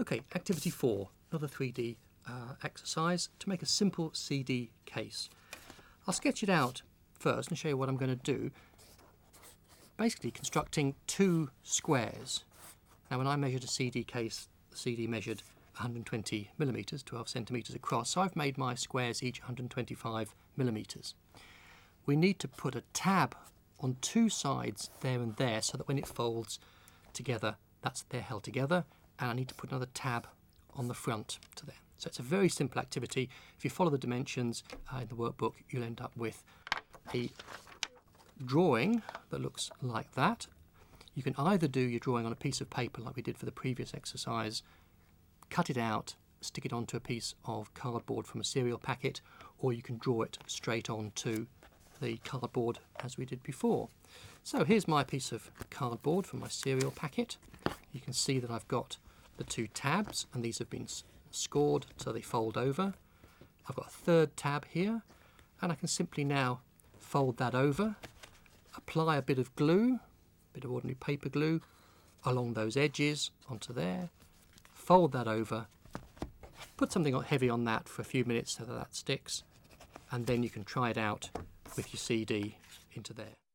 Okay, activity four, another 3D uh, exercise to make a simple CD case. I'll sketch it out first and show you what I'm going to do. Basically constructing two squares. Now when I measured a CD case, the CD measured 120 millimetres, 12 centimetres across, so I've made my squares each 125 millimetres. We need to put a tab on two sides there and there so that when it folds together, that's they're held together and I need to put another tab on the front to there. So it's a very simple activity. If you follow the dimensions uh, in the workbook, you'll end up with a drawing that looks like that. You can either do your drawing on a piece of paper like we did for the previous exercise, cut it out, stick it onto a piece of cardboard from a cereal packet, or you can draw it straight onto the cardboard as we did before. So here's my piece of cardboard from my cereal packet. You can see that I've got the two tabs and these have been scored so they fold over. I've got a third tab here and I can simply now fold that over, apply a bit of glue, a bit of ordinary paper glue along those edges onto there, fold that over, put something heavy on that for a few minutes so that that sticks and then you can try it out with your CD into there.